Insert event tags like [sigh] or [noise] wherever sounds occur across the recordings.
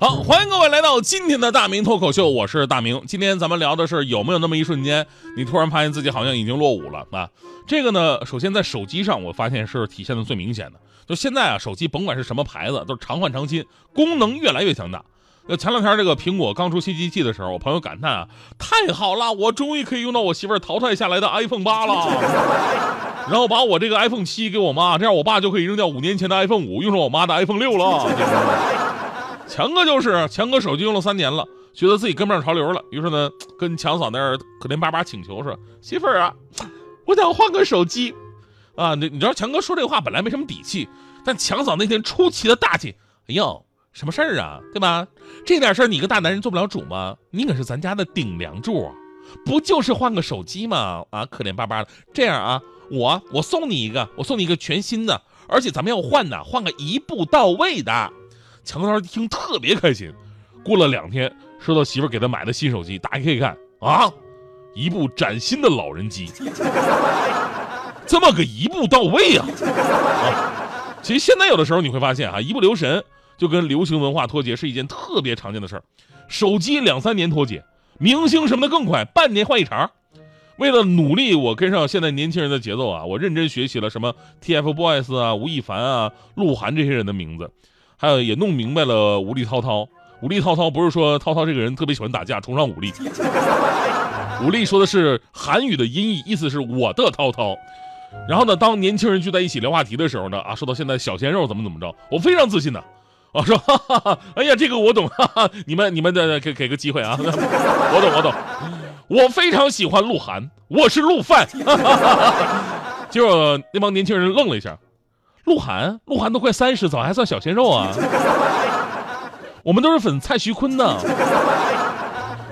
好，欢迎各位来到今天的大明脱口秀，我是大明。今天咱们聊的是有没有那么一瞬间，你突然发现自己好像已经落伍了啊？这个呢，首先在手机上，我发现是体现的最明显的。就现在啊，手机甭管是什么牌子，都是常换常新，功能越来越强大。那前两天这个苹果刚出新机器的时候，我朋友感叹啊，太好了，我终于可以用到我媳妇淘汰下来的 iPhone 八了。然后把我这个 iPhone 七给我妈，这样我爸就可以扔掉五年前的 iPhone 五，用上我妈的 iPhone 六了。强哥就是强哥，手机用了三年了，觉得自己跟不上潮流了，于是呢，跟强嫂那儿可怜巴巴请求说：“媳妇儿啊，我想换个手机。”啊，你你知道强哥说这话本来没什么底气，但强嫂那天出奇的大气，哎呦，什么事儿啊，对吧？这点事儿你个大男人做不了主吗？你可是咱家的顶梁柱，不就是换个手机吗？啊，可怜巴巴的。这样啊，我我送你一个，我送你一个全新的，而且咱们要换的，换个一步到位的。强涛一听特别开心，过了两天，收到媳妇给他买的新手机，打开一看啊，一部崭新的老人机，这么个一步到位啊！啊，其实现在有的时候你会发现啊，一不留神就跟流行文化脱节是一件特别常见的事儿。手机两三年脱节，明星什么的更快，半年换一茬。为了努力我跟上现在年轻人的节奏啊，我认真学习了什么 TFBOYS 啊、吴亦凡啊、鹿晗这些人的名字。还有也弄明白了，武力滔滔，武力滔滔不是说涛涛这个人特别喜欢打架，崇尚武力。[laughs] 武力说的是韩语的音译，意思是我的涛涛。然后呢，当年轻人聚在一起聊话题的时候呢，啊，说到现在小鲜肉怎么怎么着，我非常自信的，啊，说，哈哈哈，哎呀，这个我懂，[laughs] 哈哈，你们你们的给给个机会啊，[laughs] 我懂我懂，我非常喜欢鹿晗，我是鹿范。结果那帮年轻人愣了一下。鹿晗，鹿晗都快三十，怎么还算小鲜肉啊？[laughs] 我们都是粉蔡徐坤的。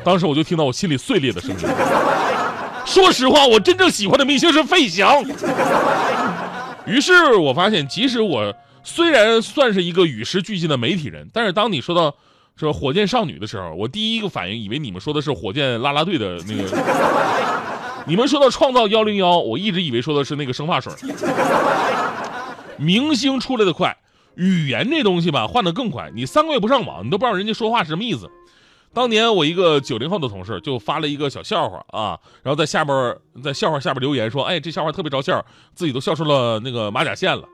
当时我就听到我心里碎裂的声音。说实话，我真正喜欢的明星是费翔。于是我发现，即使我虽然算是一个与时俱进的媒体人，但是当你说到说火箭少女的时候，我第一个反应以为你们说的是火箭啦啦队的那个。你们说到创造幺零幺，我一直以为说的是那个生发水。明星出来的快，语言这东西吧换的更快。你三个月不上网，你都不知道人家说话是什么意思。当年我一个九零后的同事就发了一个小笑话啊，然后在下边在笑话下边留言说：“哎，这笑话特别招笑，自己都笑出了那个马甲线了。”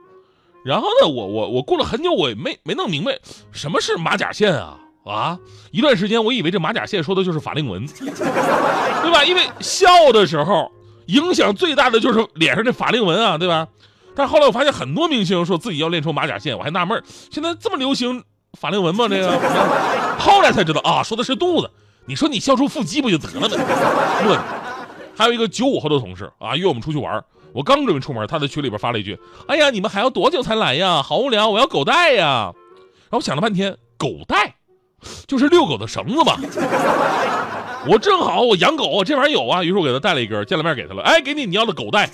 然后呢，我我我过了很久，我也没没弄明白什么是马甲线啊啊！一段时间我以为这马甲线说的就是法令纹，[laughs] 对吧？因为笑的时候影响最大的就是脸上这法令纹啊，对吧？但后来我发现很多明星说自己要练出马甲线，我还纳闷现在这么流行法令纹吗？这个，[laughs] 后来才知道啊，说的是肚子。你说你笑出腹肌不就得了吗？还有一个九五后的同事啊，约我们出去玩，我刚准备出门，他在群里边发了一句：“哎呀，你们还要多久才来呀？好无聊，我要狗带呀。”然后想了半天，狗带就是遛狗的绳子吧？我正好我养狗，这玩意儿有啊，于是我给他带了一根，见了面给他了。哎，给你你要的狗带。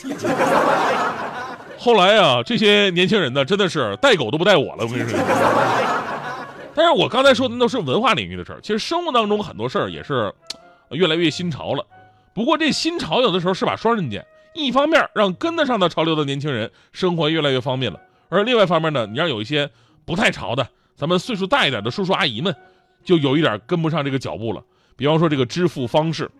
后来啊，这些年轻人呢，真的是带狗都不带我了。我跟你说，[laughs] 但是我刚才说的都是文化领域的事儿，其实生活当中很多事儿也是越来越新潮了。不过这新潮有的时候是把双刃剑，一方面让跟得上的潮流的年轻人生活越来越方便了，而另外一方面呢，你让有一些不太潮的，咱们岁数大一点的叔叔阿姨们，就有一点跟不上这个脚步了。比方说这个支付方式，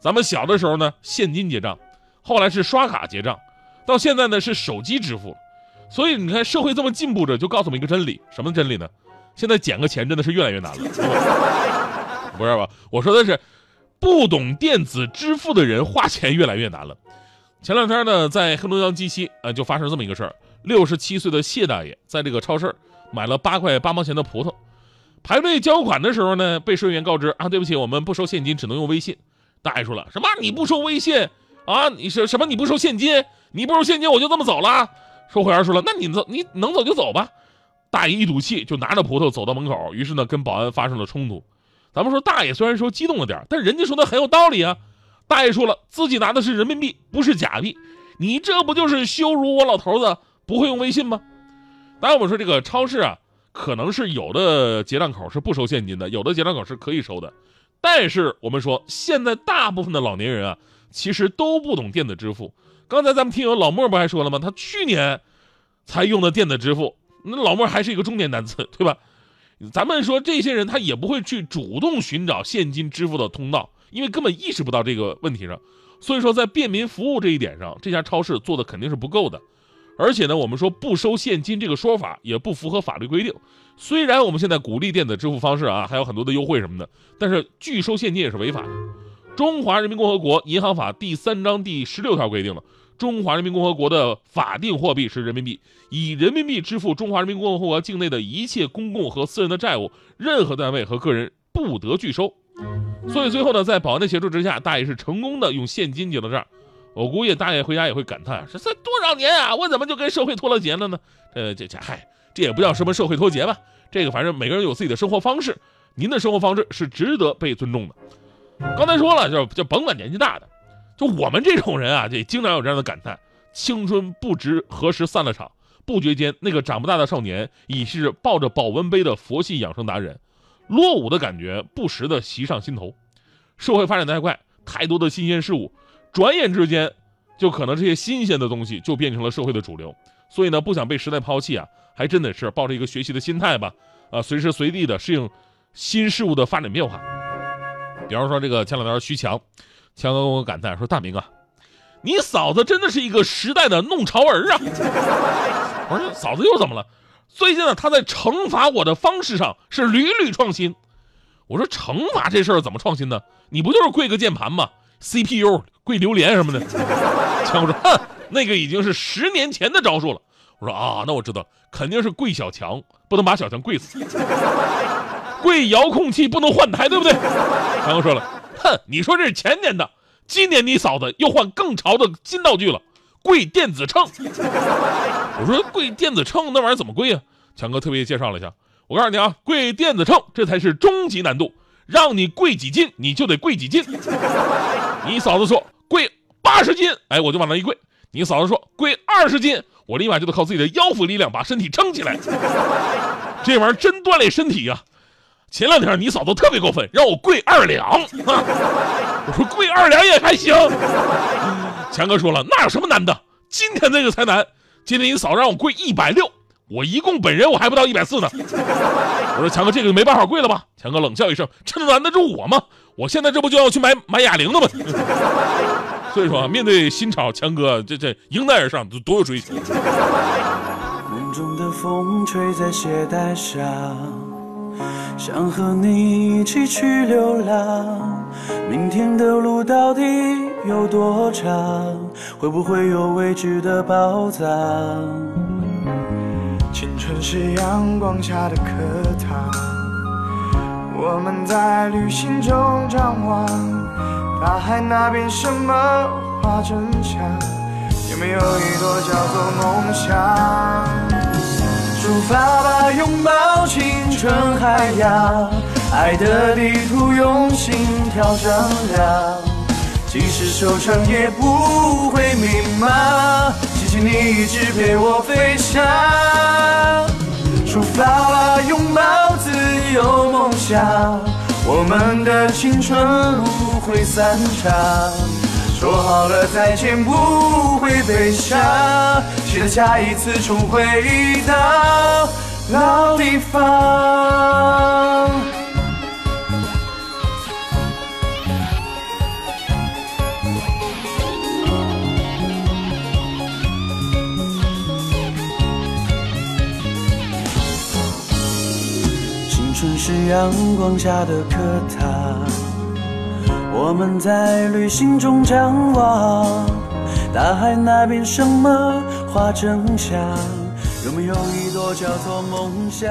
咱们小的时候呢，现金结账，后来是刷卡结账。到现在呢是手机支付，所以你看社会这么进步着，就告诉我们一个真理，什么真理呢？现在捡个钱真的是越来越难了，[laughs] 不是吧？我说的是，不懂电子支付的人花钱越来越难了。前两天呢，在黑龙江鸡西，呃，就发生这么一个事儿：六十七岁的谢大爷在这个超市买了八块八毛钱的葡萄，排队交款的时候呢，被收银员告知啊，对不起，我们不收现金，只能用微信。大爷说了，什么？你不收微信啊？你是什么？你不收现金？你不收现金，我就这么走了。售货员说了：“那你走，你能走就走吧。”大爷一赌气就拿着葡萄走到门口，于是呢跟保安发生了冲突。咱们说大爷虽然说激动了点，但人家说的很有道理啊。大爷说了，自己拿的是人民币，不是假币，你这不就是羞辱我老头子不会用微信吗？当然我说这个超市啊，可能是有的结账口是不收现金的，有的结账口是可以收的。但是我们说，现在大部分的老年人啊，其实都不懂电子支付。刚才咱们听友老莫不还说了吗？他去年才用的电子支付，那老莫还是一个中年男子，对吧？咱们说这些人他也不会去主动寻找现金支付的通道，因为根本意识不到这个问题上。所以说，在便民服务这一点上，这家超市做的肯定是不够的。而且呢，我们说不收现金这个说法也不符合法律规定。虽然我们现在鼓励电子支付方式啊，还有很多的优惠什么的，但是拒收现金也是违法的。中华人民共和国银行法第三章第十六条规定了，中华人民共和国的法定货币是人民币，以人民币支付中华人民共和国境内的一切公共和私人的债务，任何单位和个人不得拒收。所以最后呢，在保安的协助之下，大爷是成功的用现金结了账。我估计大爷回家也会感叹：这才多少年啊，我怎么就跟社会脱了节了呢？呃，这这嗨，这也不叫什么社会脱节吧？这个反正每个人有自己的生活方式，您的生活方式是值得被尊重的。刚才说了，就就甭管年纪大的，就我们这种人啊，就经常有这样的感叹：青春不知何时散了场，不觉间那个长不大的少年已是抱着保温杯的佛系养生达人，落伍的感觉不时的袭上心头。社会发展太快，太多的新鲜事物。转眼之间，就可能这些新鲜的东西就变成了社会的主流。所以呢，不想被时代抛弃啊，还真的是抱着一个学习的心态吧，啊，随时随地的适应新事物的发展变化。比方说这个前两天徐强，强哥跟我感叹说：“大明啊，你嫂子真的是一个时代的弄潮儿啊！” [laughs] 我说：“嫂子又怎么了？最近呢，她在惩罚我的方式上是屡屡创新。”我说：“惩罚这事儿怎么创新呢？你不就是跪个键盘吗？” CPU 跪榴莲什么的，[laughs] 强哥说：“哼，那个已经是十年前的招数了。”我说：“啊，那我知道，肯定是跪小强，不能把小强跪死。跪遥控器不能换台，对不对？”强哥说了：“哼，你说这是前年的，今年你嫂子又换更潮的新道具了，跪电子秤。”我说：“跪电子秤那玩意儿怎么跪啊？”强哥特别介绍了一下，我告诉你啊，跪电子秤这才是终极难度。让你跪几斤，你就得跪几斤。你嫂子说跪八十斤，哎，我就往那一跪。你嫂子说跪二十斤，我立马就得靠自己的腰腹力量把身体撑起来。这玩意儿真锻炼身体呀。前两天你嫂子特别过分，让我跪二两。[laughs] 我说跪二两也还行。强哥说了，那有什么难的？今天这个才难。今天你嫂让我跪一百六。我一共本人我还不到一百四呢，我说强哥这个就没办法跪了吧？强哥冷笑一声，这能难得住我吗？我现在这不就要去买买哑铃了吗？所以说啊面对新潮，强哥这这迎难而上，多有追求。梦中的风吹在鞋带上，想和你一起去流浪。明天的路到底有多长？会不会有未知的宝藏？青春是阳光下的课堂，我们在旅行中张望，大海那边什么花正香？有没有一朵叫做梦想？出发吧，拥抱青春海洋，爱的地图用心跳丈量，即使受伤也不会迷茫。谢谢你一直陪我飞翔，出发吧，拥抱自由梦想，我们的青春路会散场。说好了再见不会悲伤，期待下一次重回到老地方。青春是阳光下的课堂，我们在旅行中张望，大海那边什么花正香？有没有一朵叫做梦想？